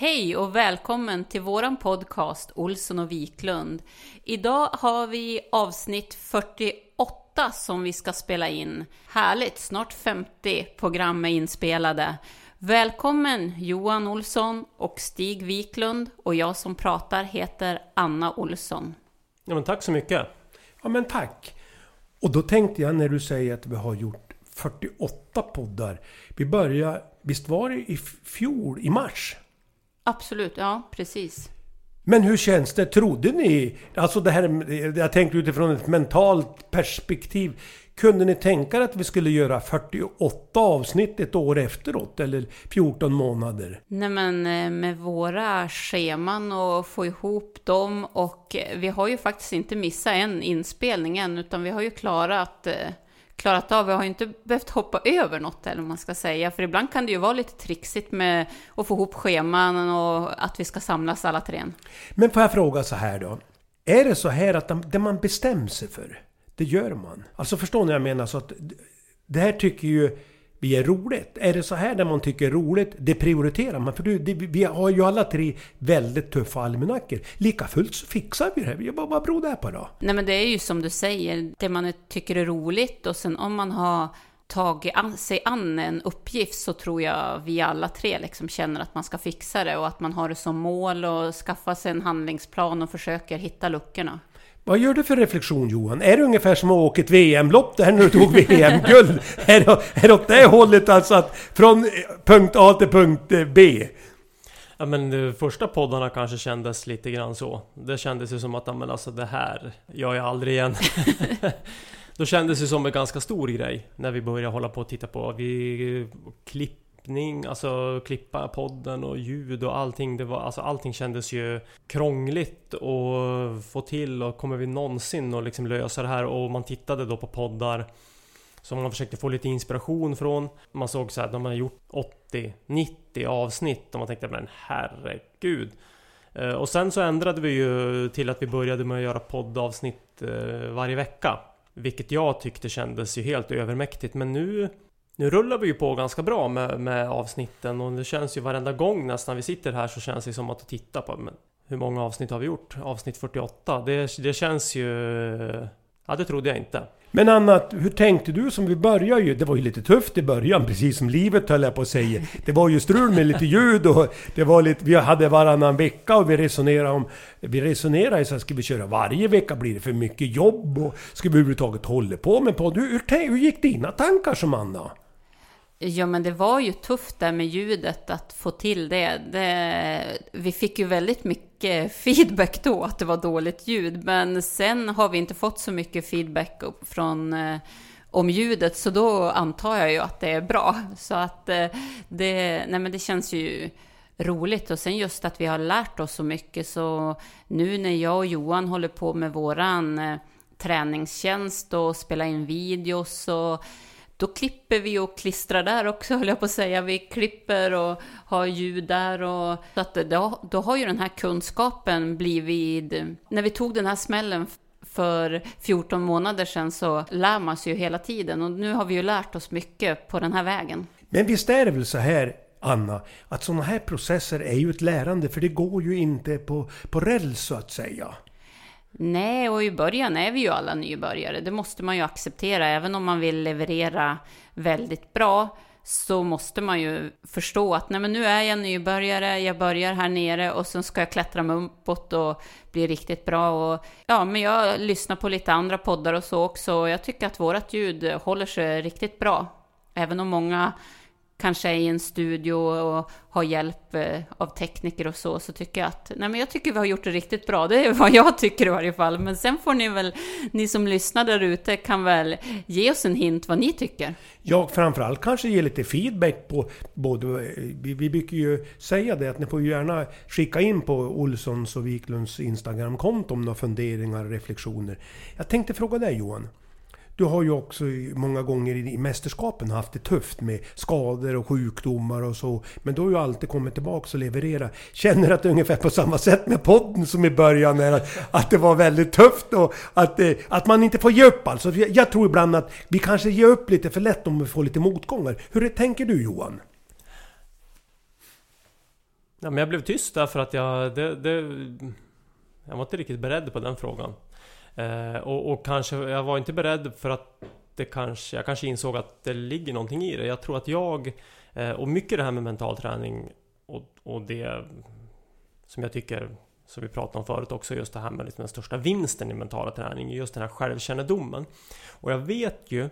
Hej och välkommen till våran podcast Olsson och Wiklund. Idag har vi avsnitt 48 som vi ska spela in. Härligt, snart 50 program är inspelade. Välkommen Johan Olsson och Stig Wiklund och jag som pratar heter Anna Olsson. Ja, men tack så mycket. Ja, men tack. Och då tänkte jag när du säger att vi har gjort 48 poddar. Vi började, visst var det i fjol, i mars? Absolut, ja precis. Men hur känns det? Trodde ni... Alltså det här... Jag tänker utifrån ett mentalt perspektiv. Kunde ni tänka er att vi skulle göra 48 avsnitt ett år efteråt? Eller 14 månader? Nej men eh, med våra scheman och få ihop dem och vi har ju faktiskt inte missat en inspelning än utan vi har ju klarat eh, klarat av. Vi har ju inte behövt hoppa över något eller vad man ska säga. För ibland kan det ju vara lite trixigt med att få ihop scheman och att vi ska samlas alla tre. Men får jag fråga så här då. Är det så här att det man bestämmer sig för, det gör man? Alltså förstår ni vad jag menar? Så att det här tycker ju vi är roligt. Är det så här där man tycker är roligt, det prioriterar man. För det, vi har ju alla tre väldigt tuffa almanackor. Lika fullt så fixar vi det här. Vad, vad beror det här på då? Nej men det är ju som du säger, det man tycker är roligt och sen om man har tagit an, sig an en uppgift så tror jag vi alla tre liksom känner att man ska fixa det och att man har det som mål och skaffa sig en handlingsplan och försöker hitta luckorna. Vad gör du för reflektion Johan? Är det ungefär som att åka ett VM-lopp där när du tog VM-guld? är, det, är det åt det hållet alltså att från eh, punkt A till punkt eh, B? Ja men de första poddarna kanske kändes lite grann så. Det kändes ju som att, men alltså det här gör jag aldrig igen. Då kändes det som en ganska stor grej när vi började hålla på och titta på. Vi klippning, alltså klippa podden och ljud och allting. Det var, alltså allting kändes ju krångligt att få till och kommer vi någonsin att liksom lösa det här? Och man tittade då på poddar som man försökte få lite inspiration från. Man såg så här, de har gjort 80-90 avsnitt och man tänkte men herregud. Eh, och sen så ändrade vi ju till att vi började med att göra poddavsnitt eh, varje vecka. Vilket jag tyckte kändes ju helt övermäktigt men nu nu rullar vi ju på ganska bra med, med avsnitten och det känns ju varenda gång nästan vi sitter här så känns det som att titta på men hur många avsnitt har vi gjort? Avsnitt 48. Det, det känns ju... Ja, det trodde jag inte. Men Anna, hur tänkte du som vi började ju? Det var ju lite tufft i början, precis som livet höll jag på att säga. Det var ju strul med lite ljud och det var lite... Vi hade varannan vecka och vi resonerade om... Vi resonerade ju så här, ska vi köra varje vecka? Blir det för mycket jobb? Och ska vi överhuvudtaget hålla på med podd? Hur, hur, hur gick dina tankar som Anna? Ja, men det var ju tufft där med ljudet att få till det. det. Vi fick ju väldigt mycket feedback då att det var dåligt ljud, men sen har vi inte fått så mycket feedback från eh, om ljudet, så då antar jag ju att det är bra. Så att eh, det, nej men det känns ju roligt. Och sen just att vi har lärt oss så mycket, så nu när jag och Johan håller på med våran eh, träningstjänst och spelar in videos och då klipper vi och klistrar där också, höll jag på att säga. Vi klipper och har ljud där. Och, så att då, då har ju den här kunskapen blivit... När vi tog den här smällen för 14 månader sedan så lär man sig ju hela tiden. Och nu har vi ju lärt oss mycket på den här vägen. Men visst är det väl så här Anna, att sådana här processer är ju ett lärande för det går ju inte på, på räls så att säga. Nej, och i början är vi ju alla nybörjare. Det måste man ju acceptera. Även om man vill leverera väldigt bra så måste man ju förstå att nej men nu är jag nybörjare, jag börjar här nere och sen ska jag klättra mig uppåt och bli riktigt bra. Och, ja, men jag lyssnar på lite andra poddar och så också och jag tycker att vårt ljud håller sig riktigt bra. Även om många kanske är i en studio och har hjälp eh, av tekniker och så, så tycker jag att nej men jag tycker vi har gjort det riktigt bra. Det är vad jag tycker i varje fall. Men sen får ni väl, ni som lyssnar där ute, kan väl ge oss en hint vad ni tycker. Ja, framförallt kanske ge lite feedback på både... Vi, vi brukar ju säga det att ni får gärna skicka in på Olssons och Wiklunds Instagramkonto om några funderingar och reflektioner. Jag tänkte fråga dig Johan. Du har ju också många gånger i mästerskapen haft det tufft med skador och sjukdomar och så. Men du har ju alltid kommit tillbaka och levererat. Känner att det är ungefär på samma sätt med podden som i början. är att det var väldigt tufft och att, eh, att man inte får ge upp alltså. Jag tror ibland att vi kanske ger upp lite för lätt om vi får lite motgångar. Hur tänker du Johan? Ja, men jag blev tyst därför att jag... Det, det, jag var inte riktigt beredd på den frågan. Eh, och, och, kanske, jag var inte beredd för att det kanske, jag kanske insåg att det ligger någonting i det. Jag tror att jag, eh, och mycket det här med mental träning och, och det som jag tycker, som vi pratade om förut också, just det här med liksom den största vinsten i mentala träning, just den här självkännedomen. Och jag vet ju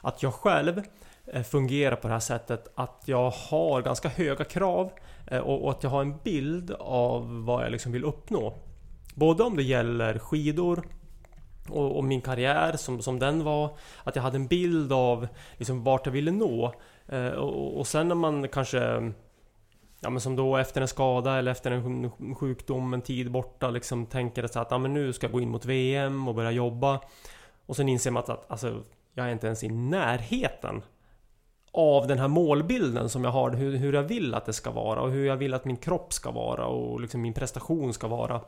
att jag själv eh, fungerar på det här sättet att jag har ganska höga krav eh, och, och att jag har en bild av vad jag liksom vill uppnå. Både om det gäller skidor och, och, min karriär som, som den var. Att jag hade en bild av liksom vart jag ville nå. Eh, och, och, sen när man kanske Ja men som då efter en skada eller efter en sjukdom, en tid borta liksom tänker så att ja, men nu ska jag gå in mot VM och börja jobba. Och sen inser man att, att alltså, jag är inte ens i närheten av den här målbilden som jag har, hur, hur jag vill att det ska vara och hur jag vill att min kropp ska vara och liksom min prestation ska vara.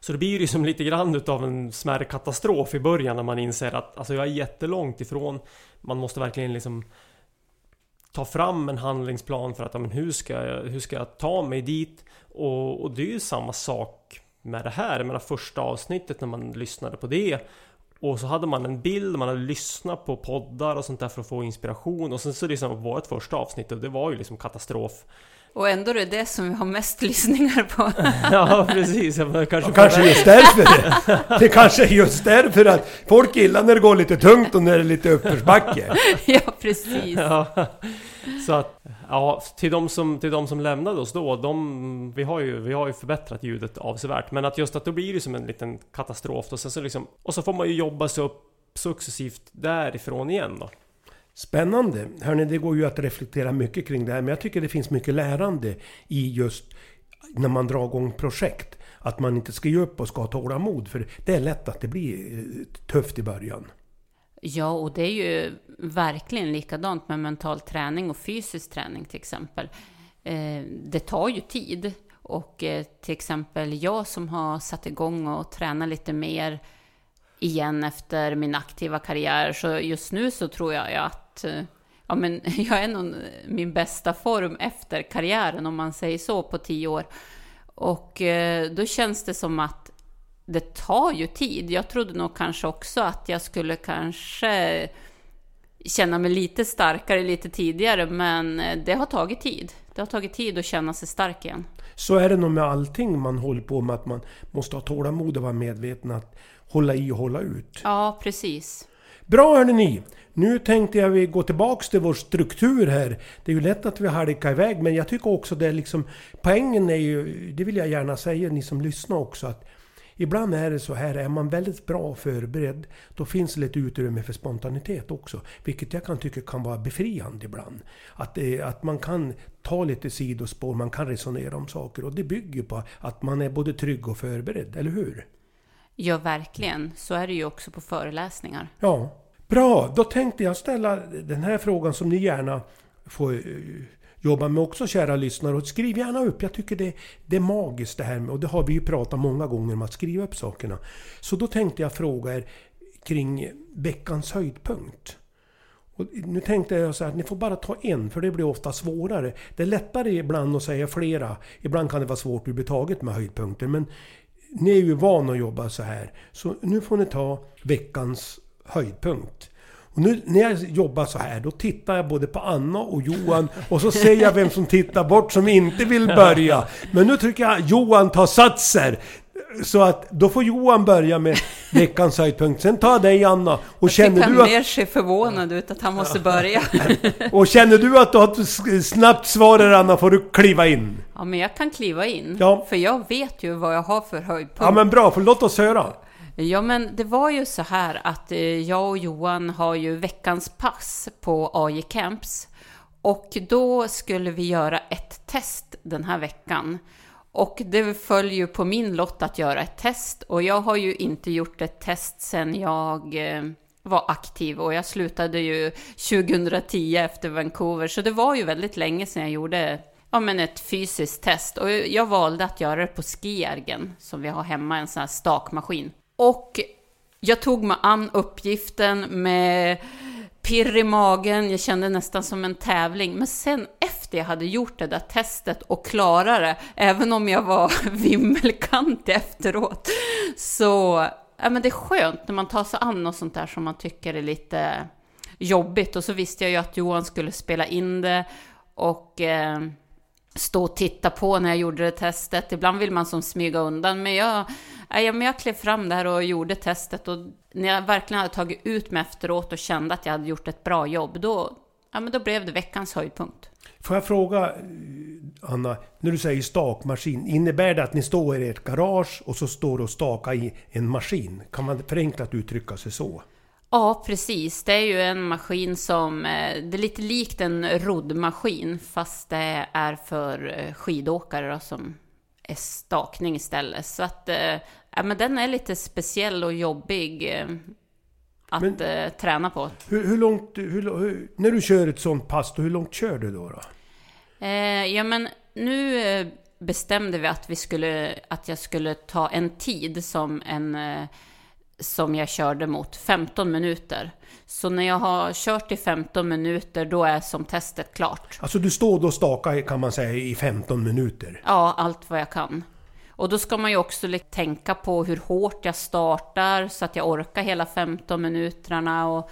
Så det blir ju som lite grann utav en smärre katastrof i början när man inser att alltså jag är jättelångt ifrån. Man måste verkligen liksom ta fram en handlingsplan för att ja, men hur, ska jag, hur ska jag ta mig dit? Och, och det är ju samma sak med det här. Jag menar första avsnittet när man lyssnade på det och så hade man en bild, man hade lyssnat på poddar och sånt där för att få inspiration och sen så liksom vårt första avsnitt och det var ju liksom katastrof. Och ändå är det det som vi har mest lyssningar på. ja, precis. Kanske, kanske just därför det. Det kanske är just därför att folk gillar när det går lite tungt och när det är lite uppförsbacke. ja, precis. Ja. Så att, ja, till de som, till de som lämnade oss då, de, vi, har ju, vi har ju förbättrat ljudet avsevärt. Men att just att då blir det som en liten katastrof. Och, sen så liksom, och så får man ju jobba sig upp successivt därifrån igen då. Spännande! Hörni, det går ju att reflektera mycket kring det här, men jag tycker det finns mycket lärande i just när man drar igång projekt. Att man inte ska ge upp och ska ha tålamod, för det är lätt att det blir eh, tufft i början. Ja, och det är ju verkligen likadant med mental träning och fysisk träning till exempel. Eh, det tar ju tid. Och eh, till exempel jag som har satt igång och tränat lite mer igen efter min aktiva karriär, så just nu så tror jag att Eh, ja, men jag är nog min bästa form efter karriären, om man säger så, på tio år. Och eh, då känns det som att det tar ju tid. Jag trodde nog kanske också att jag skulle kanske känna mig lite starkare lite tidigare, men eh, det har tagit tid. Det har tagit tid att känna sig stark igen. Så är det nog med allting man håller på med, att man måste ha tålamod och vara medveten att hålla i och hålla ut. Ja, precis. Bra hörni ni! Nu tänkte jag vi gå tillbaks till vår struktur här. Det är ju lätt att vi halkar iväg men jag tycker också det är liksom... Poängen är ju, det vill jag gärna säga ni som lyssnar också, att ibland är det så här, är man väldigt bra förberedd, då finns det lite utrymme för spontanitet också. Vilket jag kan tycka kan vara befriande ibland. Att, eh, att man kan ta lite sidospår, man kan resonera om saker. Och det bygger på att man är både trygg och förberedd, eller hur? Ja, verkligen. Så är det ju också på föreläsningar. Ja. Bra, då tänkte jag ställa den här frågan som ni gärna får eh, jobba med också kära lyssnare. Och skriv gärna upp. Jag tycker det, det är magiskt det här med, och det har vi ju pratat många gånger om att skriva upp sakerna. Så då tänkte jag fråga er kring veckans höjdpunkt. Och nu tänkte jag så här att ni får bara ta en, för det blir ofta svårare. Det är lättare ibland att säga flera. Ibland kan det vara svårt överhuvudtaget med höjdpunkter. Men ni är ju vana att jobba så här. Så nu får ni ta veckans höjdpunkt. Och nu när jag jobbar så här, då tittar jag både på Anna och Johan och så ser jag vem som tittar bort som inte vill börja. Men nu tycker jag Johan tar satser. Så att då får Johan börja med veckans höjdpunkt. Sen tar jag dig Anna. Och känner han du att, mer ser förvånad ut att han måste börja. och känner du att du har ett snabbt svar där Anna får du kliva in. Ja, men jag kan kliva in. Ja. För jag vet ju vad jag har för höjdpunkt. Ja men bra, för låt oss höra. Ja, men det var ju så här att eh, jag och Johan har ju veckans pass på AJ Camps. Och då skulle vi göra ett test den här veckan. Och det föll ju på min lott att göra ett test. Och jag har ju inte gjort ett test sedan jag eh, var aktiv. Och jag slutade ju 2010 efter Vancouver. Så det var ju väldigt länge sedan jag gjorde ja, men ett fysiskt test. Och jag valde att göra det på Skiergen, som vi har hemma, en sån här stakmaskin. Och jag tog mig an uppgiften med pirr i magen, jag kände nästan som en tävling. Men sen efter jag hade gjort det där testet och klarade det, även om jag var vimmelkantig efteråt, så ja, men det är skönt när man tar sig an något sånt där som man tycker är lite jobbigt. Och så visste jag ju att Johan skulle spela in det och eh, stå och titta på när jag gjorde det testet. Ibland vill man som smyga undan, men jag, ja, men jag klev fram där och gjorde testet. Och när jag verkligen hade tagit ut mig efteråt och kände att jag hade gjort ett bra jobb, då, ja, men då blev det veckans höjdpunkt. Får jag fråga eh, Anna, när du säger stakmaskin, innebär det att ni står i ert garage och så står och stakar i en maskin? Kan man förenklat uttrycka sig så? Ja, precis. Det är ju en maskin som, eh, det är lite likt en roddmaskin, fast det är för eh, skidåkare då, som är stakning istället. Så att, ja men den är lite speciell och jobbig att men, träna på. Hur, hur långt, hur, hur, när du kör ett sånt pass, då, hur långt kör du då? då? Eh, ja men nu bestämde vi att vi skulle, att jag skulle ta en tid som en som jag körde mot 15 minuter. Så när jag har kört i 15 minuter, då är som testet klart. Alltså du står då och stakar kan man säga i 15 minuter? Ja, allt vad jag kan. Och då ska man ju också tänka på hur hårt jag startar så att jag orkar hela 15 minuterna. Och,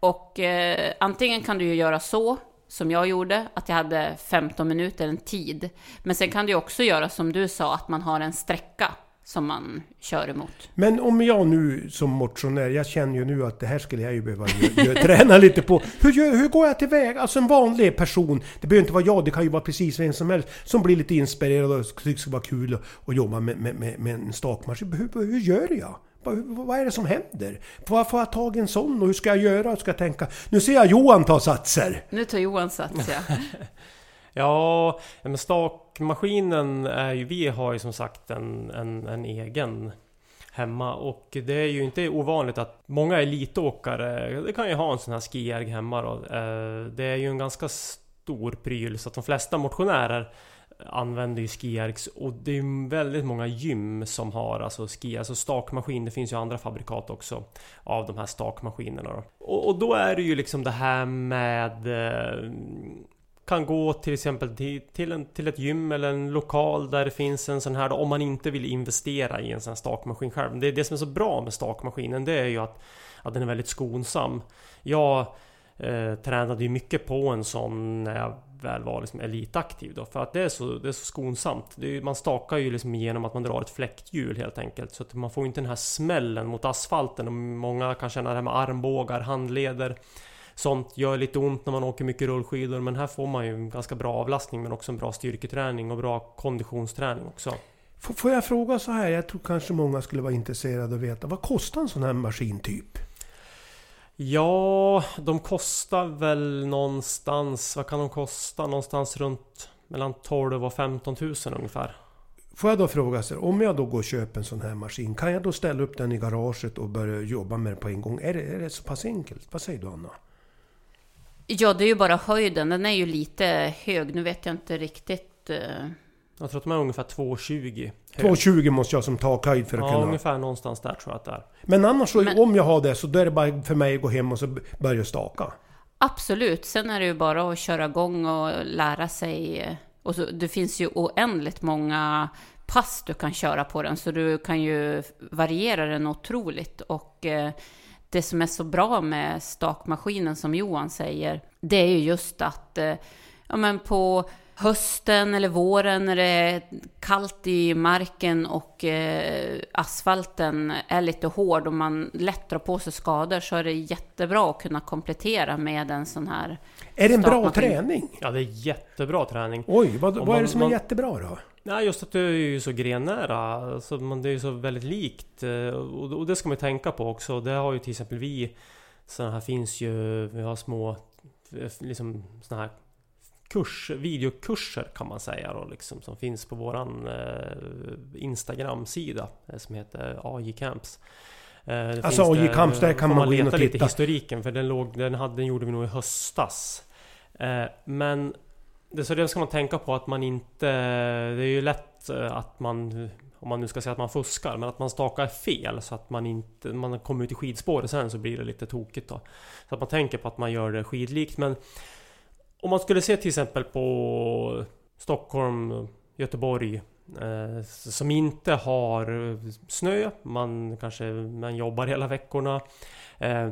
och eh, antingen kan du ju göra så, som jag gjorde, att jag hade 15 minuter, en tid. Men sen kan du också göra som du sa, att man har en sträcka som man kör emot. Men om jag nu som motionär, jag känner ju nu att det här skulle jag ju behöva träna lite på. Hur, hur går jag tillväga? Alltså en vanlig person, det behöver inte vara jag, det kan ju vara precis vem som helst, som blir lite inspirerad och tycker det ska vara kul att jobba med, med, med, med en stakmaskin. Hur, hur gör jag? Vad, är det som händer? Jag, får jag tag i en sån och hur ska jag göra? Ska jag tänka? Nu ser jag Johan ta satser! Nu tar Johan sats ja. Ja, men stakmaskinen är ju, vi har ju som sagt en, en, en egen hemma och det är ju inte ovanligt att många elitåkare, det kan ju ha en sån här skierg hemma då. Eh, det är ju en ganska stor pryl så att de flesta motionärer använder ju skiergs och det är ju väldigt många gym som har alltså ski, alltså stakmaskin. Det finns ju andra fabrikat också av de här stakmaskinerna då. Och, och då är det ju liksom det här med eh, kan gå till exempel till, till, en, till ett gym eller en lokal där det finns en sån här då, om man inte vill investera i en sån här stakmaskin själv. Det, det som är så bra med stakmaskinen det är ju att, att den är väldigt skonsam. Jag eh, tränade ju mycket på en sån när jag väl var liksom elitaktiv då för att det är så, det är så skonsamt. Är, man stakar ju liksom genom att man drar ett fläkthjul helt enkelt så att man får inte den här smällen mot asfalten och många kan känna det här med armbågar, handleder Sånt gör lite ont när man åker mycket rullskidor men här får man ju en ganska bra avlastning men också en bra styrketräning och bra konditionsträning också. F- Får jag fråga så här, jag tror kanske många skulle vara intresserade att veta. Vad kostar en sån här maskin typ? Ja, de kostar väl någonstans... Vad kan de kosta? Någonstans runt mellan 12 och 15 000 ungefär. Får jag då fråga så om jag då går och köper en sån här maskin, kan jag då ställa upp den i garaget och börja jobba med den på en gång? Är det, är det så pass enkelt? Vad säger du Anna? Ja, det är ju bara höjden. Den är ju lite hög. Nu vet jag inte riktigt. eh, Jag tror att de är ungefär 2,20 hög. 2,20 måste jag som takhöjd för att Ja, kunna... ungefär någonstans där tror jag att det är. Men annars så, Men- om jag har det så då är det bara för mig att gå hem och så börja staka. Absolut. Sen är det ju bara att köra igång och lära sig. eh, Och så, det finns ju oändligt många pass du kan köra på den, så du kan ju variera den otroligt. Och eh, det som är så bra med stakmaskinen, som Johan säger, det är ju just att eh, ja, men på hösten eller våren när det är kallt i marken och eh, asfalten är lite hård och man lätt drar på sig skador så är det jättebra att kunna komplettera med en sån här Är det en bra träning? Ja, det är jättebra träning. Oj, vad, vad är man- det som är man- jättebra då? Nej, just att det är ju så grennära. Alltså, man, det är ju så väldigt likt. eh, Och, det ska man ju tänka på också. Det har ju till exempel vi. Sådana här finns ju. Vi har små eh, liksom sådana här kurs, videokurser kan man säga då liksom. Som finns på våran eh, Instagram-sida. eh, Som heter AJ Camps. Eh, Alltså, AJ Camps, där kan får man gå in och leta lite titta. historiken. För den, låg, den, hade, den gjorde vi nog i höstas. Eh, men det, så det ska man tänka på att man inte... Det är ju lätt eh, att man... Om man nu ska säga att man fuskar, men att man stakar fel så att man inte... Man kommer ut i skidspåret sen så blir det lite tokigt då. Så att man tänker på att man gör det skidlikt men... Om man skulle se till exempel på Stockholm, Göteborg eh, som inte har eh, snö, man kanske man jobbar hela veckorna. Eh,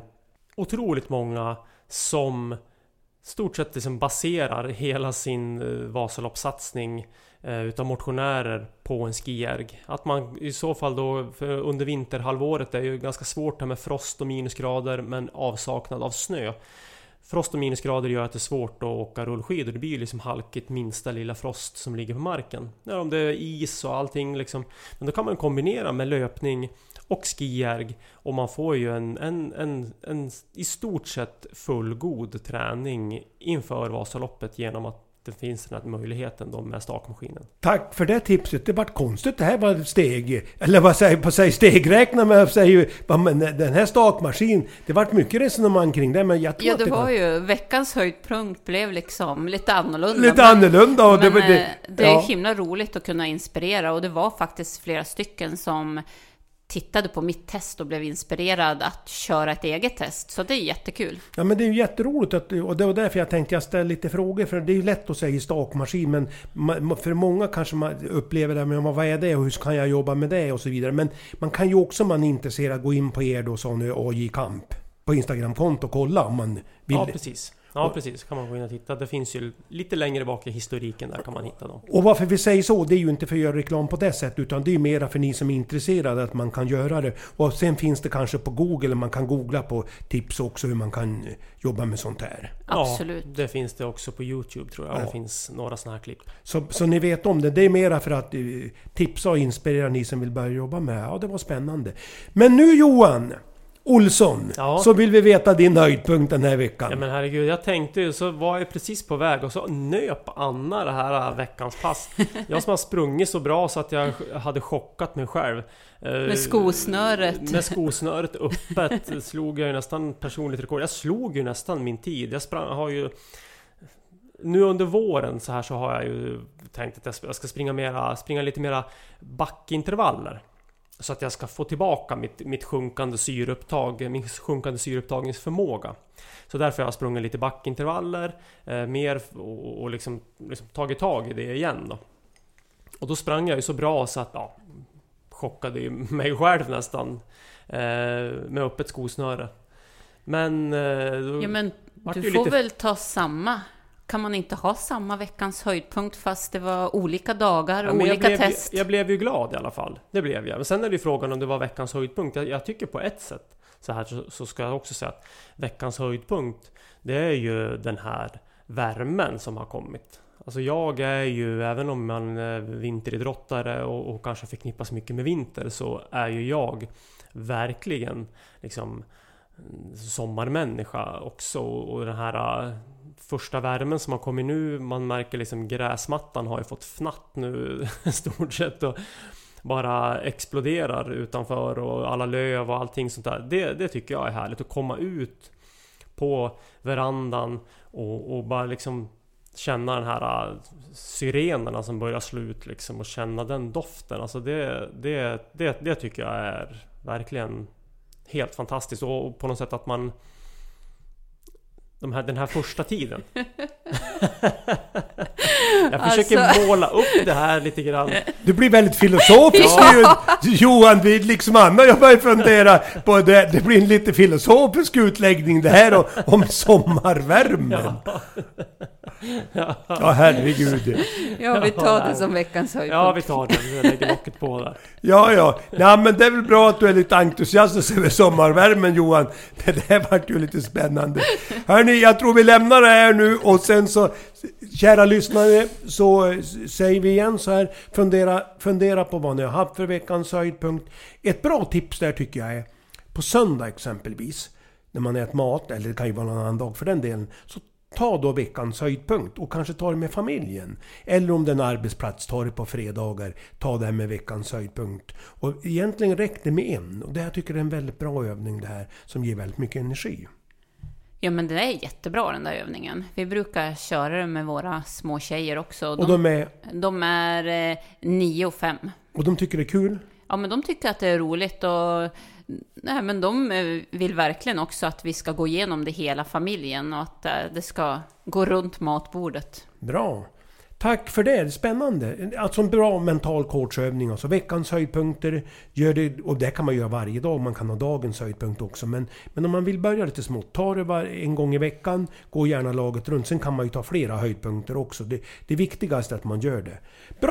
otroligt många som stort sett liksom baserar hela sin eh, Vasaloppssatsning eh, utav motionärer på en skijärg. Att man i så fall då under vinterhalvåret är ju ganska svårt här med frost och minusgrader men avsaknad av snö. Frost och minusgrader gör att det är svårt att åka rullskidor. Det blir ju liksom halkigt minsta lilla frost som ligger på marken. Ja, om det är is och allting liksom. Men då kan man kombinera med löpning och skijärg och man får ju en, en, en, en i stort sett fullgod träning inför Vasaloppet genom att det finns den här möjligheten då med stakmaskinen. Tack för det tipset. Det vart konstigt. Det här var steg... Eller vad säger på sig stegräkna men jag säger ju... vad- Men den här stakmaskin. Det vart mycket resonemang kring det men jag tror Ja, att det det var kan- ju veckans höjdpunkt blev liksom lite annorlunda. Lite men- annorlunda och det men var det- eh, det är ja. himla roligt att kunna inspirera och det var faktiskt flera stycken som tittade på mitt test och blev inspirerad att köra ett eget test. Så det är jättekul. Ja men det är ju jätteroligt att, och det var därför jag tänkte jag ställa lite frågor för det är ju lätt att säga stakmaskin men för många kanske man upplever det men vad är det och hur kan jag jobba med det och så vidare. Men man kan ju också om man är intresserad gå in på er då sa ni AJ Kamp på Instagramkonto och kolla om man vill. Ja precis. Ja precis, kan man gå in och titta. Det finns ju lite längre bak i historiken där kan man hitta dem. Och varför vi säger så, det är ju inte för att göra reklam på det sättet utan det är mera för ni som är intresserade att man kan göra det. Och sen finns det kanske på Google, man kan googla på tips också hur man kan eh, jobba med sånt här. Absolut. Ja, det finns det också på Youtube tror jag. Ja. Det finns några sådana här klipp. Så, så ni vet om det. Det är mera för att eh, tipsa och inspirera ni som vill börja jobba med. Ja, det var spännande. Men nu Johan Olsson, Ja. så vill vi veta din höjdpunkt den här veckan. Ja men herregud, jag tänkte ju så var jag precis på väg och så nöp Anna det här äh, veckans pass. Jag som har sprungit så bra så att jag hade chockat mig själv. Eh, Med skosnöret. Med skosnöret öppet slog jag ju nästan personligt rekord. Jag slog ju nästan min tid. Jag sprang, har ju... Nu under våren så här så har jag ju tänkt att jag ska- jag ska springa, mera, springa lite mera backintervaller. Så att jag ska få tillbaka mitt, mitt sjunkande syreupptag, min sjunkande syreupptagningsförmåga. Så därför har jag sprungit lite backintervaller, eh, mer och, och liksom, liksom tagit tag i det igen då. Och då sprang jag ju så bra så att, ja, chockade ju mig själv nästan. Eh, med öppet skosnöre. Men... Eh, då, Ja, men du får lite- väl ta samma. Kan man inte ha samma veckans höjdpunkt fast det var olika dagar Ja, och jag olika blev, test? Jag blev ju glad i alla fall. Det blev jag. Men sen är det ju frågan om det var veckans höjdpunkt. Jag, jag tycker på ett sätt så här så, så ska jag också säga att veckans höjdpunkt det är ju den här värmen som har kommit. Alltså jag är ju, även om man är vinteridrottare och, och kanske förknippas mycket med vinter, så är ju jag verkligen liksom sommarmänniska också. Och den här första värmen som har kommit nu, man märker liksom gräsmattan har ju fått fnatt nu i stort sett. Och bara exploderar utanför och alla löv och allting sånt där. Det, det tycker jag är härligt att komma ut på verandan och, och bara liksom känna den här äh, syrenerna som börjar slå ut liksom och känna den doften. Alltså det, det, det, det tycker jag är verkligen helt fantastiskt och på något sätt att man de här, den här första tiden. jag försöker alltså... måla upp det här lite grann. Du blir väldigt filosofisk ja. Johan, vi liksom Anna jag börjar fundera på det. Det blir en lite filosofisk utläggning det här om sommarvärmen. Ja. Ja. ja, herregud. Ja, vi tar det som veckans höjdpunkt. Ja, vi tar det. Vi lägger locket på där. Ja, ja. ja, men det är väl bra att du är lite entusiastisk över sommarvärmen Johan. Det där vart ju lite spännande. Hörni, jag tror vi lämnar det här nu och sen så, kära lyssnare, så säger vi igen så här. Fundera, fundera på vad ni har haft för veckans höjdpunkt. Ett bra tips där tycker jag är, på söndag exempelvis, när man äter mat, eller det kan ju vara någon annan dag för den delen, så Ta då veckans höjdpunkt och kanske ta det med familjen. Eller om det är en arbetsplats, ta det på fredagar. Ta det här med veckans höjdpunkt. Och egentligen räcker det med en. Och det här tycker jag är en väldigt bra övning det här, som ger väldigt mycket energi. Ja men det är jättebra den där övningen. Vi brukar köra det med våra små tjejer också. De, och de är? De är eh, nio och fem. Och de tycker det är kul? Ja men de tycker att det är roligt och Nej, men de eh, vill verkligen också att vi ska gå igenom det hela familjen och att eh, det ska gå runt matbordet. Bra! Tack för det, spännande! Alltså en bra mental coachövning. Alltså veckans höjdpunkter, gör det, och det kan man göra varje dag, man kan ha dagens höjdpunkt också. Men, men om man vill börja lite smått, ta det var, en gång i veckan, gå gärna laget runt. Sen kan man ju ta flera höjdpunkter också. Det, det viktigaste är att man gör det. Bra!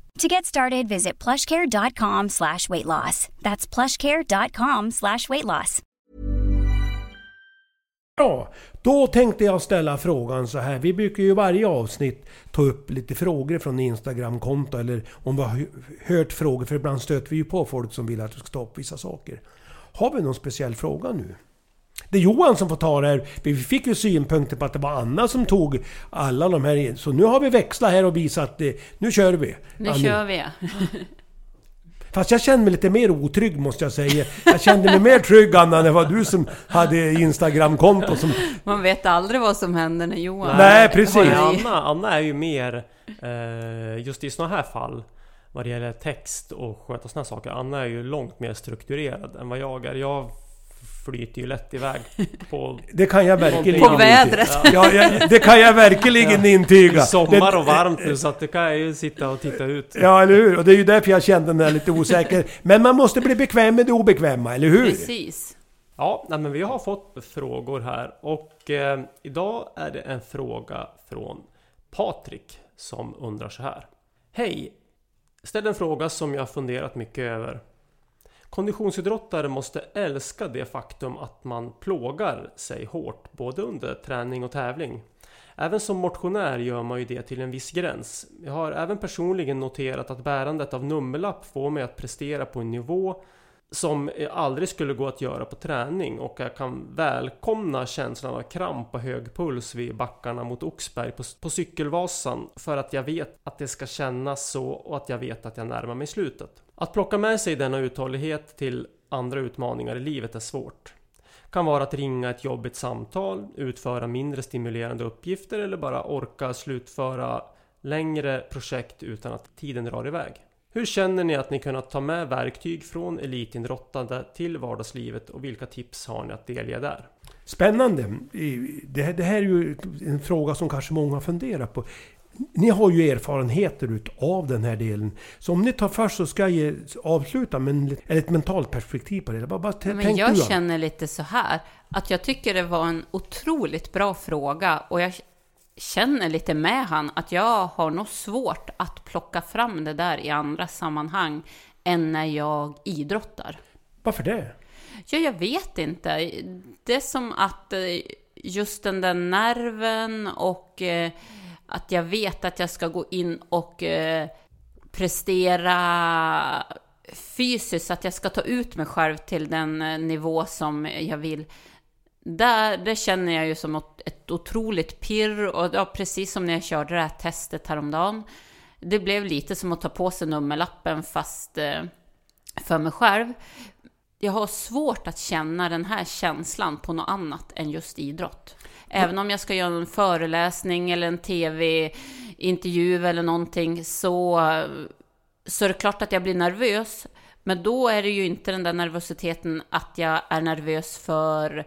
To get started, visit plushcare.com slash weight loss. That's plushcare.com slash weight loss. Ja, då tänkte jag ställa frågan så här. Vi brukar ju varje avsnitt ta upp lite frågor från Instagramkonto eller om vi har hört frågor. För ibland stöter vi ju på folk som vill att vi ska ta upp vissa saker. Har vi någon speciell fråga nu? Det är Johan som får ta det här. Vi fick ju synpunkter på att det var Anna som tog alla de här. Så nu har vi växlat här och visat att nu kör vi. Nu Annie. kör vi. Fast jag känner mig lite mer otrygg måste jag säga. Jag kände mig mer trygg Anna, när det var du som hade Instagramkonto som... Man vet aldrig vad som händer när Johan... Nej, precis. Anna, Anna är ju mer, eh, just i såna här fall, vad det gäller text och sköta såna här saker. Anna är ju långt mer strukturerad än vad jag är. Jag flyter ju lätt iväg på... Det kan jag verkligen På vädret. Ja, ja, det kan jag verkligen intyga. Sommar Det- och varmt nu så att det kan jag ju sitta och titta ut. Ja, eller hur? Och det är ju därför jag kände mig lite osäker. Men man måste bli bekväm med det obekväma, eller hur? Precis. Ja, nej, men vi har fått frågor här och eh, idag är det en fråga från Patrik som undrar så här. Hej! Ställ en fråga som jag funderat mycket över. Konditionsidrottare måste älska det faktum att man plågar sig hårt både under träning och tävling. Även som motionär gör man ju det till en viss gräns. Jag har även personligen noterat att bärandet av nummerlapp får mig att prestera på en nivå som aldrig skulle gå att göra på träning och jag kan välkomna känslan av kramp och hög puls vid backarna mot Oxberg på, på cykelvasan för att jag vet att det ska kännas så och att jag vet att jag närmar mig slutet. Att plocka med sig denna uthållighet till andra utmaningar i livet är svårt. Kan vara att ringa ett jobbigt samtal, utföra mindre stimulerande uppgifter eller bara orka slutföra längre projekt utan att tiden drar iväg. Hur känner ni att ni kunnat ta med verktyg från elitidrottande till vardagslivet och vilka tips har ni att delge där? Spännande. Det här, det här är ju en fråga som kanske många funderar på. Ni har ju erfarenheter utav den här delen. Så om ni tar först så ska jag avsluta med ett mentalt perspektiv på det. Bara, bara Men jag du, känner lite så här, att jag tycker det var en otroligt bra fråga och jag känner lite med han att jag har nog svårt att plocka fram det där i andra sammanhang än när jag idrottar. Varför det? Ja, jag vet inte. Det är som att eh, just den där nerven och eh, att jag vet att jag ska gå in och eh, prestera fysiskt, att jag ska ta ut mig själv till den eh, nivå som jag vill. Där, det känner jag ju som ett, ett otroligt pirr och ja, precis som när jag körde det här testet häromdagen. Det blev lite som att ta på sig nummerlappen fast eh, för mig själv. Jag har svårt att känna den här känslan på något annat än just idrott. Även om jag ska göra en föreläsning eller en tv-intervju eller någonting så, så är det klart att jag blir nervös. Men då är det ju inte den där nervositeten att jag är nervös för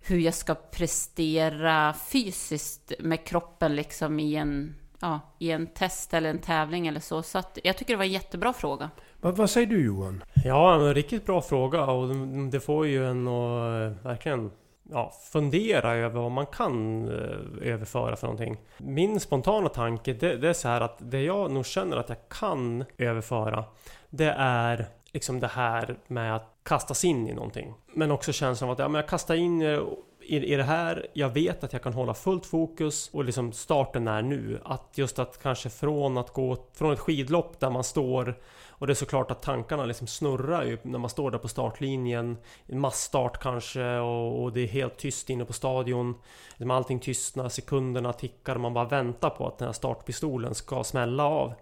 hur jag ska prestera fysiskt med kroppen liksom i en, ja, i en test eller en tävling eller så. Så att jag tycker det var en jättebra fråga. Vad, vad säger du Johan? Ja, en riktigt bra fråga och det får ju en att eh, verkligen ja, fundera över vad man kan eh, överföra för någonting. Min spontana tanke det, det är så här att det jag nog känner att jag kan överföra det är liksom det här med att kastas in i någonting. Men också känslan av att ja, men jag kastar in eh, i, i det här, jag vet att jag kan hålla fullt fokus och liksom starten är nu. Att just att kanske från att gå från ett skidlopp där man står och det är såklart att tankarna liksom snurrar ju när man står där på startlinjen. En massstart kanske och, och det är helt tyst inne på stadion. Liksom allting tystnar, sekunderna tickar och man bara väntar på att den här startpistolen ska smälla av.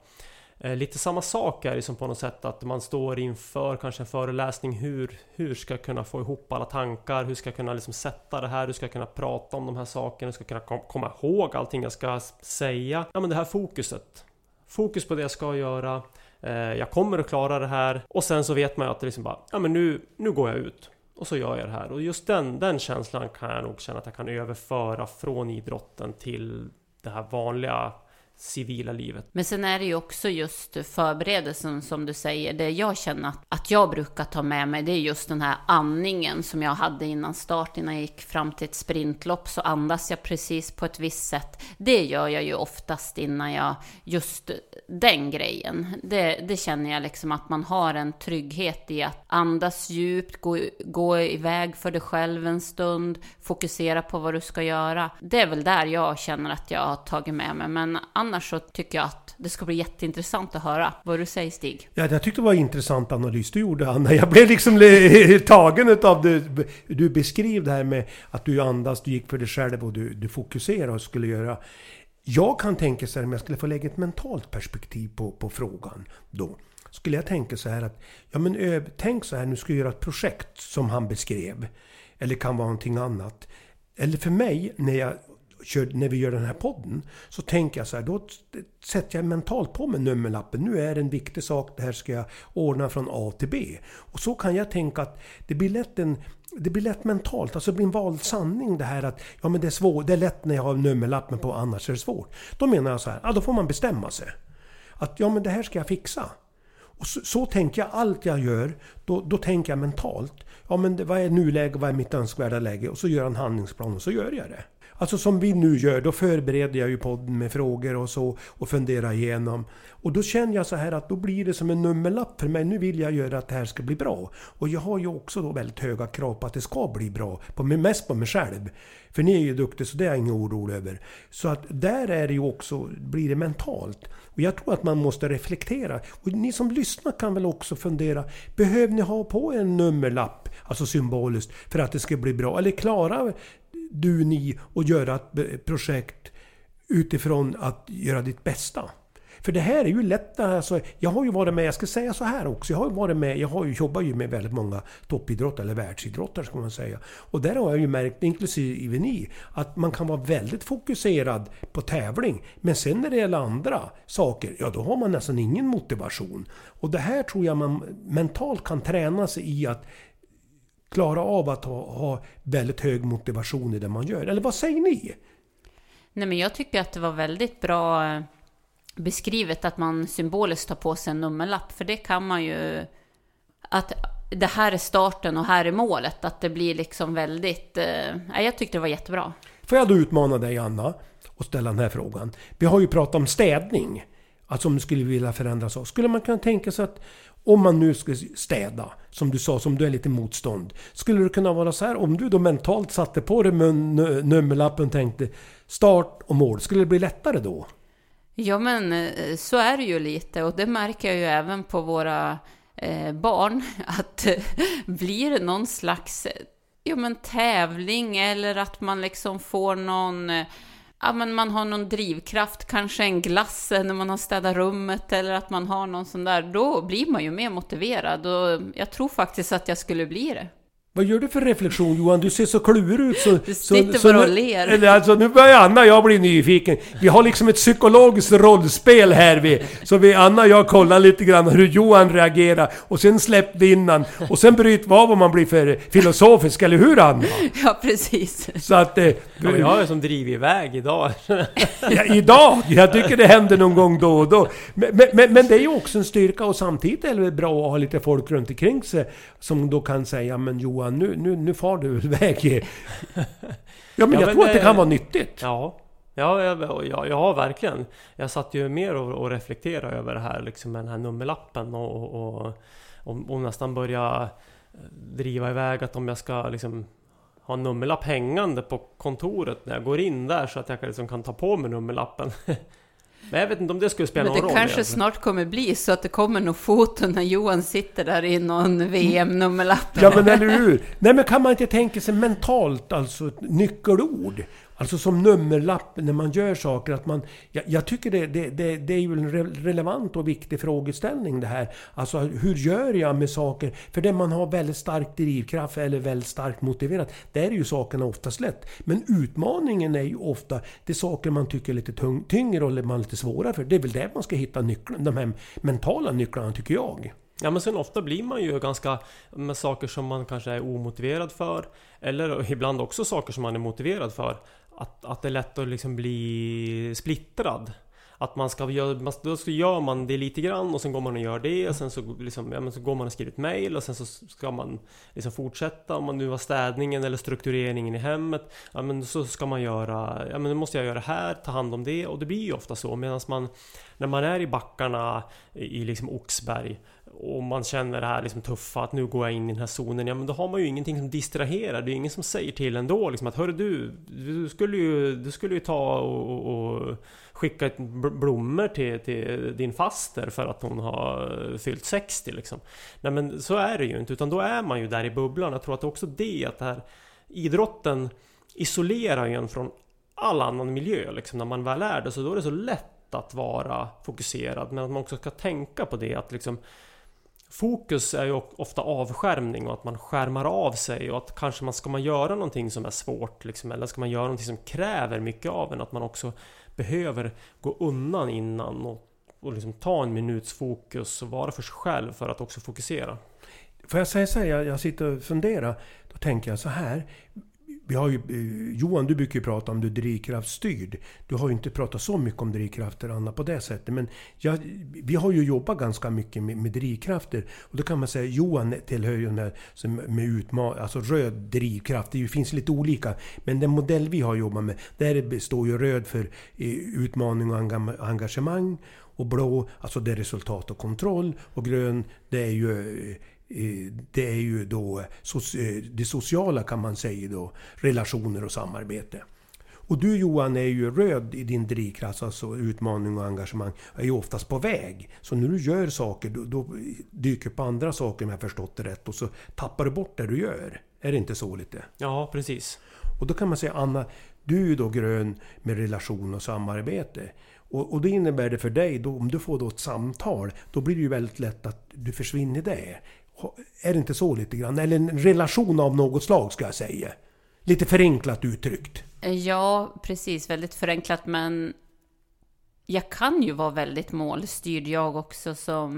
Eh, lite samma sak är det som på något sätt att man står inför kanske en föreläsning hur, hur ska jag kunna få ihop alla tankar? Hur ska jag kunna liksom sätta det här? Hur ska jag kunna prata om de här sakerna? Hur ska jag kunna kom, komma ihåg allting jag ska säga? Ja men det här fokuset. Fokus på det jag ska göra. Eh, Jag kommer att klara det här. Och sen så vet man ju att det liksom bara, ja men nu, nu går jag ut. Och så gör jag det här. Och just den, den känslan kan jag nog känna att jag kan överföra från idrotten till det här vanliga civila livet. Men sen är det ju också just förberedelsen som du säger. Det jag känner att, att jag brukar ta med mig, det är just den här andningen som jag hade innan start, innan jag gick fram till ett sprintlopp, så andas jag precis på ett visst sätt. Det gör jag ju oftast innan jag, just den grejen. Det, det känner jag liksom att man har en trygghet i att andas djupt, gå, gå iväg för dig själv en stund, fokusera på vad du ska göra. Det är väl där jag känner att jag har tagit med mig, men annars så tycker jag att det ska bli jätteintressant att höra vad du säger Stig. Ja, jag tyckte det var en intressant analys du gjorde Anna. Jag blev liksom tagen av det du beskrev det här med att du andas, du gick för dig själv och du, du fokuserade och skulle göra. Jag kan tänka så här, om jag skulle få lägga ett mentalt perspektiv på, på frågan då. Skulle jag tänka så här att, ja men tänk så här, nu ska jag göra ett projekt som han beskrev. Eller kan vara någonting annat. Eller för mig, när jag kör, när vi gör den här podden, så tänker jag så här, då sätter jag mentalt på mig nummerlappen. Nu är det en viktig sak, det här ska jag ordna från A till B. Och så kan jag tänka att det blir lätt en det blir lätt mentalt, alltså det blir en vald sanning det här att ja men det är svårt, det är lätt när jag har nummerlappen på annars är det svårt. Då menar jag så här, ja då får man bestämma sig. Att ja men det här ska jag fixa. Och så, så tänker jag allt jag gör, då, då tänker jag mentalt. Ja men det, vad är nuläget? vad är mitt önskvärda läge? Och så gör jag en handlingsplan och så gör jag det. Alltså som vi nu gör, då förbereder jag ju podden med frågor och så och funderar igenom. Och då känner jag så här att då blir det som en nummerlapp för mig. Nu vill jag göra att det här ska bli bra. Och jag har ju också då väldigt höga krav på att det ska bli bra. På mig, mest på mig själv. För ni är ju duktiga så det är jag ingen orolig över. Så att där är det ju också, blir det mentalt. Och jag tror att man måste reflektera. Och ni som lyssnar kan väl också fundera. Behöver ni ha på en nummerlapp, alltså symboliskt, för att det ska bli bra? Eller klarar du, ni och göra ett projekt utifrån att göra ditt bästa? För det här är ju lätt, alltså, jag har ju varit med, jag ska säga så här också, jag har ju varit med, jag har ju, jobbar ju med väldigt många toppidrottare, eller världsidrottare ska man säga. Och där har jag ju märkt, inklusive ni, att man kan vara väldigt fokuserad på tävling. Men sen när det gäller andra saker, ja då har man nästan ingen motivation. Och det här tror jag man mentalt kan träna sig i att klara av att ha, ha väldigt hög motivation i det man gör. Eller vad säger ni? Nej men jag tycker att det var väldigt bra beskrivet att man symboliskt tar på sig en nummerlapp. För det kan man ju... Att det här är starten och här är målet. Att det blir liksom väldigt... Eh, jag tyckte det var jättebra. Får jag då utmana dig Anna och ställa den här frågan. Vi har ju pratat om städning. Alltså om du skulle vilja förändra så. Skulle man kunna tänka sig att om man nu skulle städa, som du sa, som du är lite motstånd. Skulle det kunna vara så här, om du då mentalt satte på dig nummerlappen och tänkte start och mål, skulle det bli lättare då? Ja, men eh, så är det ju lite och det märker jag ju även på våra eh, barn att eh, blir det någon slags ja, men tävling eller att man liksom får någon eh, ja, men man har någon drivkraft, kanske en glass när man har städat rummet eller att man har någon sån där, då blir man ju mer motiverad och jag tror faktiskt att jag skulle bli det. Vad gör du för reflektion Johan? Du ser så klurig ut. Så, du sitter så, bara och ler. Eller, alltså, nu börjar Anna och jag bli nyfiken. Vi har liksom ett psykologiskt rollspel här. Vi, så vi, Anna och jag kollar lite grann hur Johan reagerar. Och sen släpper vi innan. Och sen bryter vi av om man blir för filosofisk, eller hur Anna? Ja, precis. Så att... Eh, ja, jag har som drivit iväg idag. ja, idag? Jag tycker det händer någon gång då och då. Men, men, men, det är ju också en styrka och samtidigt är det bra att ha lite folk runt omkring sig. Som då kan säga, men Johan Johan, nu, nu, nu far du iväg. Ja, men ja, jag men tror att det kan vara nyttigt. Ja. Ja, ja, ja, verkligen. Jag satt ju mer och, och reflekterade över det här liksom med den här nummerlappen och, och, och, och nästan börja driva iväg att om jag ska liksom ha en nummerlapp hängande på kontoret när jag går in där så att jag liksom kan ta på mig nummerlappen. Men jag vet inte om det skulle spela någon roll. Men det kanske egentligen. snart kommer bli så att det kommer några foton när Johan sitter där i någon VM-nummerlapp. Ja men eller hur! Nej men kan man inte tänka sig mentalt, alltså nyckelord? Alltså som nummerlapp när man gör saker. Att man, jag, jag tycker det, det, det, det, är ju en relevant och viktig frågeställning det här. Alltså hur gör jag med saker? För det man har väldigt stark drivkraft eller väldigt starkt motiverat, där är ju sakerna oftast lätt. Men utmaningen är ju ofta det saker man tycker är lite tung, tyngre och man är lite svårare för. Det är väl där man ska hitta nycklarna. de här mentala nycklarna tycker jag. Ja men sen ofta blir man ju ganska med saker som man kanske är omotiverad för Eller ibland också saker som man är motiverad för att, att det är lätt att liksom bli splittrad. att man ska göra, då så gör man det lite grann och sen går man och gör det och sen så, liksom, ja, men så går man och skriver ett mail och sen så ska man liksom fortsätta om man nu har städningen eller struktureringen i hemmet. Ja men så ska man göra, ja men nu måste jag göra det här, ta hand om det och det blir ju ofta så medan man när man är i backarna i liksom Oxberg och man känner det här liksom tuffa att nu går jag in i den här zonen. Ja men då har man ju ingenting som distraherar. Det är ingen som säger till ändå liksom att Hörru du, du skulle ju, du skulle ju ta och, och skicka ett blommor till, till, din faster för att hon har fyllt 60 liksom. Nej men så är det ju inte utan då är man ju där i bubblan. Jag tror att det är också det att det här idrotten isolerar ju en från all annan miljö liksom när man väl är det. Så då är det så lätt att vara fokuserad men att man också ska tänka på det att liksom Fokus är ju ofta avskärmning och att man skärmar av sig och att kanske man ska man göra någonting som är svårt liksom, eller ska man göra någonting som kräver mycket av en att man också behöver gå undan innan och, och liksom ta en minuts fokus och vara för sig själv för att också fokusera. Får jag säga så här, jag, jag sitter och funderar. Då tänker jag så här vi har ju, eh, Johan, du brukar ju prata om du är drivkraftsstyrd. Du har ju inte pratat så mycket om drivkrafter, Anna, på det sättet. Men jag, vi har ju jobbat ganska mycket med, med drivkrafter. Och då kan man säga Johan tillhör ju den här som med utma alltså röd drivkraft. Det finns lite olika. Men den modell vi har jobbat med, där står ju röd för eh, utmaning och engagemang. Och blå, alltså det är resultat och kontroll. Och grön, det är ju Eh, det är ju då eh, det sociala kan man säga då, relationer och samarbete. Och du Johan är ju röd i din drivkraft, alltså utmaning och engagemang, är ju oftast på väg. Så när du gör saker, då, då dyker på andra saker om jag förstått det rätt och så tappar du bort det du gör. Är det inte så lite? Ja, precis. Och då kan man säga Anna, du är då grön med relation och samarbete. Och, och det innebär det för dig, då, om du får då ett samtal, då blir det ju väldigt lätt att du försvinner där. Är det inte så lite grann? Eller en relation av något slag ska jag säga. Lite förenklat uttryckt. Ja, precis. Väldigt förenklat men jag kan ju vara väldigt målstyrd jag också som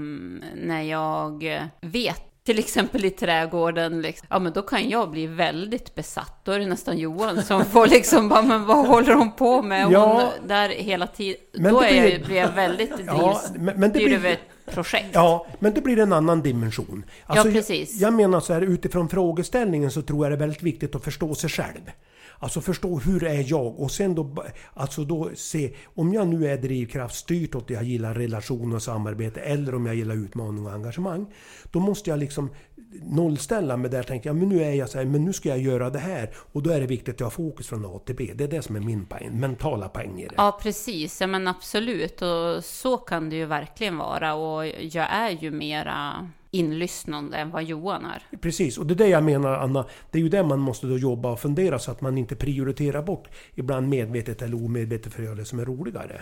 när jag vet till exempel i trädgården, liksom, ja men då kan jag bli väldigt besatt. Då är det nästan Johan som får liksom bara, men vad håller hon på med? Ja, hon där hela tiden. Då är blir, jag, blir jag väldigt ja, men, men det blir, över ett projekt. Ja, men det blir en annan dimension. Alltså, ja, precis. Jag, jag menar så här, utifrån frågeställningen så tror jag det är väldigt viktigt att förstå sig själv. Alltså förstå hur är jag och sen då, alltså då se om jag nu är drivkraftstyrt åt jag gillar relation och samarbete eller om jag gillar utmaning och engagemang. Då måste jag liksom nollställa mig där och tänka, ja, men nu är jag så här, men nu ska jag göra det här. Och då är det viktigt att jag har fokus från A till B. Det är det som är min poäng, mentala poäng i det. Ja, precis. Ja, men absolut. Och så kan det ju verkligen vara. Och jag är ju mera inlyssnande än vad Johan är. Precis, och det är det jag menar Anna. Det är ju det man måste då jobba och fundera så att man inte prioriterar bort, ibland medvetet eller omedvetet, för att göra det som är roligare.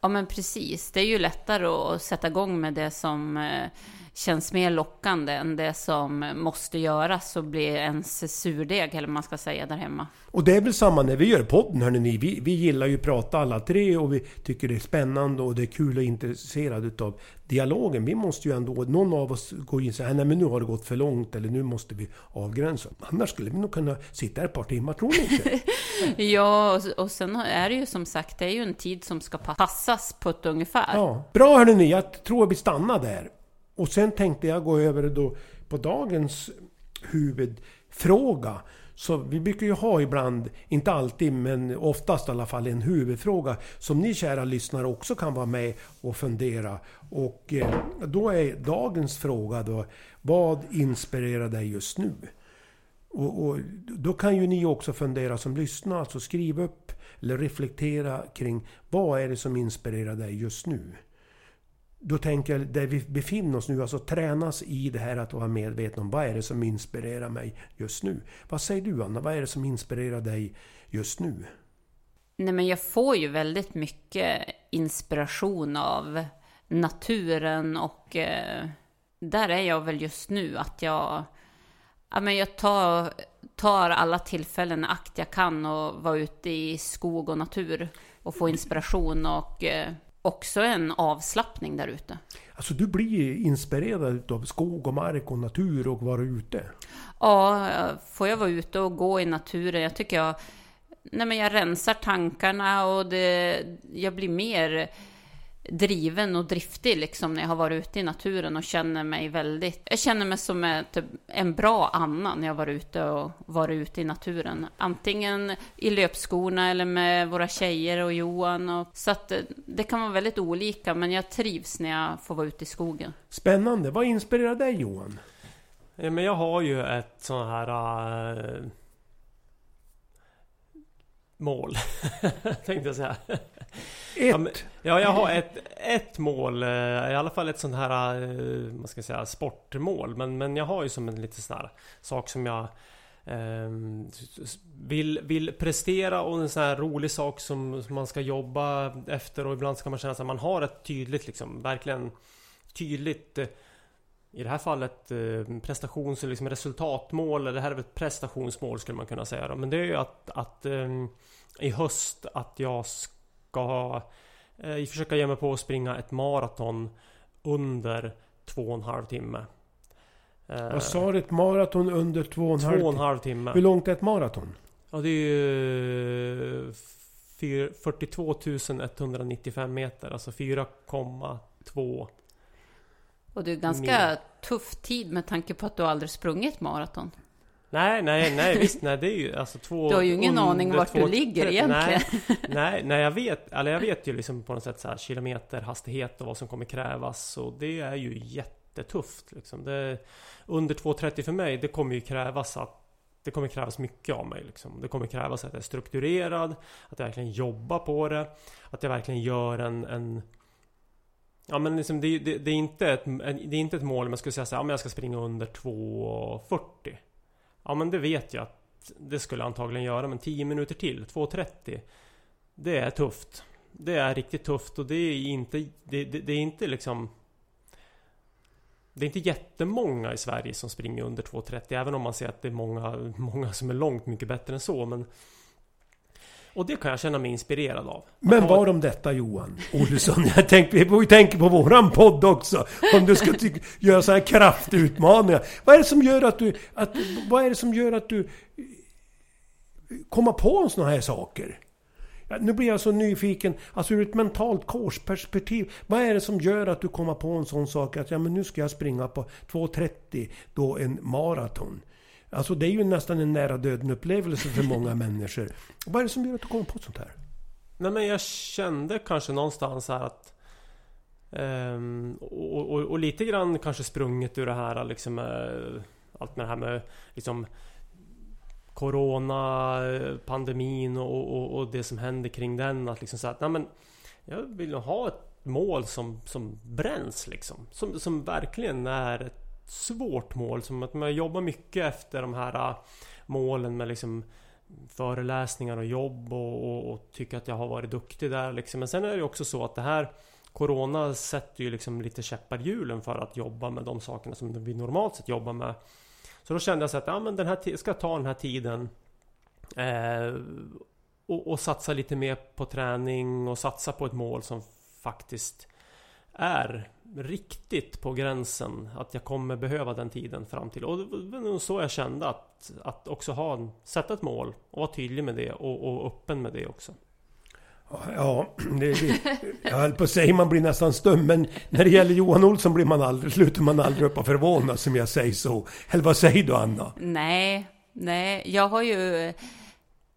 Ja men precis, det är ju lättare att sätta igång med det som eh, känns mer lockande än det som måste göras och bli ens surdeg, eller man ska säga, där hemma. Och det är väl samma när vi gör podden, hörni ni. Vi, vi gillar ju att prata alla tre och vi tycker det är spännande och det är kul och intresserade utav dialogen. Vi måste ju ändå, någon av oss gå in och säga nej men nu har det gått för långt eller nu måste vi avgränsa. Annars skulle vi nog kunna sitta här ett par timmar, tror ni inte? ja, och sen är det ju som sagt, det är ju en tid som ska passas på ett ungefär. Ja. Bra hörni ni, jag tror vi stannar där. Och sen tänkte jag gå över då på dagens huvudfråga. Så vi brukar ju ha ibland, inte alltid men oftast i alla fall, en huvudfråga som ni kära lyssnare också kan vara med och fundera. Och eh, då är dagens fråga då, vad inspirerar dig just nu? Och, och, då kan ju ni också fundera som lyssnar, alltså skriv upp eller reflektera kring vad är det som inspirerar dig just nu? Då tänker jag, där vi befinner oss nu, alltså tränas i det här att vara medveten om vad är det som inspirerar mig just nu. Vad säger du Anna, vad är det som inspirerar dig just nu? Nej men jag får ju väldigt mycket inspiration av naturen och eh, där är jag väl just nu att jag, ja, men jag tar, tar alla tillfällen akt jag kan och vara ute i skog och natur och få inspiration och eh, också en avslappning där ute. Alltså du blir inspirerad av skog och mark och natur och vara ute? Ja, får jag vara ute och gå i naturen, jag tycker jag... Nej men jag rensar tankarna och det, jag blir mer driven och driftig liksom när jag har varit ute i naturen och känner mig väldigt... Jag känner mig som ett, typ, en bra Anna när jag varit ute och varit ute i naturen. Antingen i löpskorna eller med våra tjejer och Johan. Och, så att det, det kan vara väldigt olika men jag trivs när jag får vara ute i skogen. Spännande. Vad inspirerar dig Johan? Ja, men jag har ju ett sånt här... Äh, mål, tänkte jag säga. Ett? Ja, jag har ett, ett mål, eh, i alla fall ett sånt här, eh, vad ska jag säga, sportmål. Men, men jag har ju som en lite sån här sak som jag eh, vill, vill prestera och en sån här rolig sak som, som man ska jobba efter och ibland ska man känna att man har ett tydligt liksom, verkligen tydligt eh, i det här fallet prestations eller liksom resultatmål. Det här är väl ett prestationsmål skulle man kunna säga. Men det är ju att, att i höst att jag ska eh, försöka ge mig på att springa ett maraton under två och en halv timme. Eh, Vad sa du? Ett maraton under två och en halv, två och en halv timme? Hur långt är ett maraton? Ja det är ju 42 195 meter, alltså 4,2 Och det är ganska mil. tuff tid med tanke på att du aldrig sprungit maraton. Nej, nej, nej visst, nej det är ju alltså två... Du har ju ingen aning vart två, du ligger egentligen. Nej, nej, nej, jag vet, eller jag vet ju liksom på något sätt så här kilometerhastighet och vad som kommer krävas och det är ju jättetufft liksom. Det, under 2.30 för mig, det kommer ju krävas att det kommer krävas mycket av mig liksom. Det kommer krävas att jag är strukturerad, att jag verkligen jobbar på det, att jag verkligen gör en, en Ja men liksom det, det, det, är inte ett, det är inte ett mål om jag skulle säga så här, ja, men jag ska springa under 2.40 Ja men det vet jag att det skulle antagligen göra men 10 minuter till, 2.30 Det är tufft. Det är riktigt tufft och det är inte Det, det, det är inte liksom det är inte jättemånga i Sverige som springer under 2.30 även om man ser att det är många, många som är långt mycket bättre än så men och det kan jag känna mig inspirerad av. Men var om detta Johan Olsson. Jag tänkte, vi tänker på våran podd också. Om du ska göra så här kraftutmaningar. Vad är det som gör att du... Att, vad är det som gör att du... Kommer på sådana här saker? Nu blir jag så nyfiken. Alltså ur ett mentalt korsperspektiv. Vad är det som gör att du kommer på en sån sak att ja, men nu ska jag springa på 2.30 då en maraton. Alltså det är ju nästan en nära döden upplevelse för många människor. Vad är det som gör att du kommer på sånt här? Nej men jag kände kanske någonstans här att um, och, och, och, lite grann kanske sprunget ur det här liksom uh, Allt med det här med liksom Corona, pandemin och, och, det som händer kring den. Att liksom säga att nej men Jag vill ha ett mål som, som bränns liksom. Som, som verkligen är ett svårt mål. Som att man jobbar mycket efter de här äh, målen med liksom föreläsningar och jobb och, och, och tycker att jag har varit duktig där liksom. Men sen är det också så att det här Corona sätter ju liksom lite käppar hjulen för att jobba med de sakerna som vi normalt sett jobbar med. Så då kände jag så att ja, men den här ska ta den här tiden eh, och, och, satsa lite mer på träning och satsa på ett mål som faktiskt är riktigt på gränsen att jag kommer behöva den tiden fram till. Och det var så jag kände att, att också ha, sätta ett mål och vara tydlig med det och, och öppen med det också. Ja, det, det, jag höll på att säga man blir nästan stum, men när det gäller Johan Olsson blir man aldrig, slutar man aldrig upp att förvånas som jag säger så. Eller vad säger du Anna? Nej, nej, jag har ju,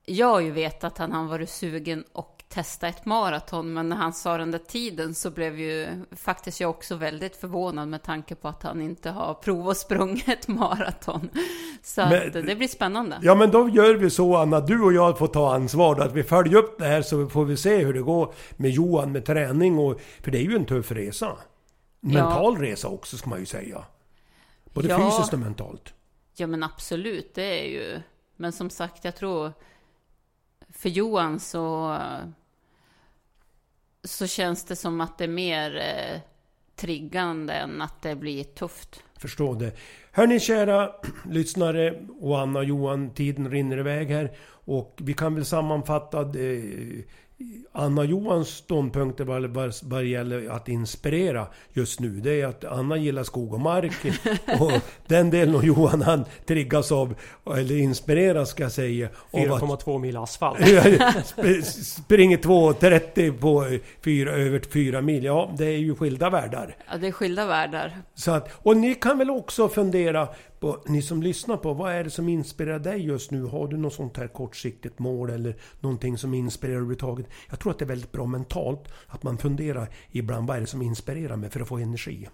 jag har ju vetat att han har varit sugen och testa ett maraton, men när han sa den där tiden så blev ju faktiskt jag också väldigt förvånad med tanke på att han inte har provat sprungit ett maraton. Så men, det blir spännande. Ja, men då gör vi så Anna, du och jag får ta ansvar då, att vi följer upp det här så får vi se hur det går med Johan med träning och... För det är ju en tuff resa. Mental ja. resa också ska man ju säga. Både ja. fysiskt och mentalt. Ja men absolut, det är ju... Men som sagt, jag tror för Johan så, så känns det som att det är mer eh, triggande än att det blir tufft. Förstår det. Hörni kära lyssnare och Anna och Johan, tiden rinner iväg här. Och vi kan väl sammanfatta det, Anna Johans ståndpunkter vad, vad, vad gäller att inspirera just nu, det är att Anna gillar skog och mark. och den delen av Johan han triggas av, eller inspireras ska jag säga, av att 4,2 mil asfalt. Sp- springer 2.30 på fyra, över 4 mil. Ja, det är ju skilda världar. Ja, det är skilda världar. Så att, och ni kan väl också fundera på, ni som lyssnar på, vad är det som inspirerar dig just nu? Har du något sånt här kortsiktigt mål eller någonting som inspirerar överhuvudtaget? Jag tror att det är väldigt bra mentalt att man funderar ibland, vad är det som inspirerar mig för att få energi?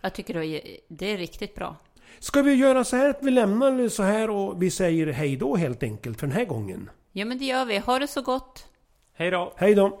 Jag tycker det är, det är riktigt bra. Ska vi göra så här att vi lämnar det så här och vi säger hej då helt enkelt för den här gången? Ja, men det gör vi. Ha det så gott! Hej då! Hej då!